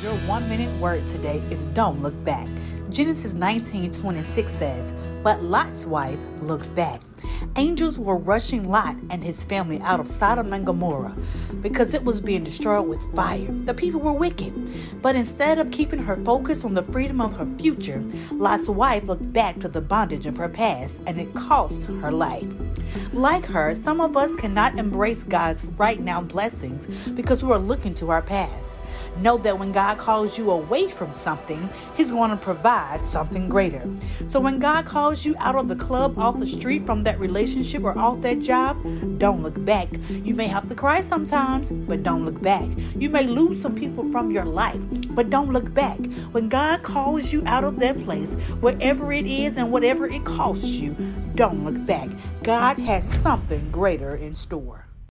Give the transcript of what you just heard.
Your one minute word today is don't look back. Genesis 19 26 says, But Lot's wife looked back. Angels were rushing Lot and his family out of Sodom and Gomorrah because it was being destroyed with fire. The people were wicked. But instead of keeping her focus on the freedom of her future, Lot's wife looked back to the bondage of her past and it cost her life. Like her, some of us cannot embrace God's right now blessings because we are looking to our past. Know that when God calls you away from something, He's going to provide something greater. So when God calls you out of the club, off the street, from that relationship, or off that job, don't look back. You may have to cry sometimes, but don't look back. You may lose some people from your life, but don't look back. When God calls you out of that place, wherever it is and whatever it costs you, don't look back. God has something greater in store.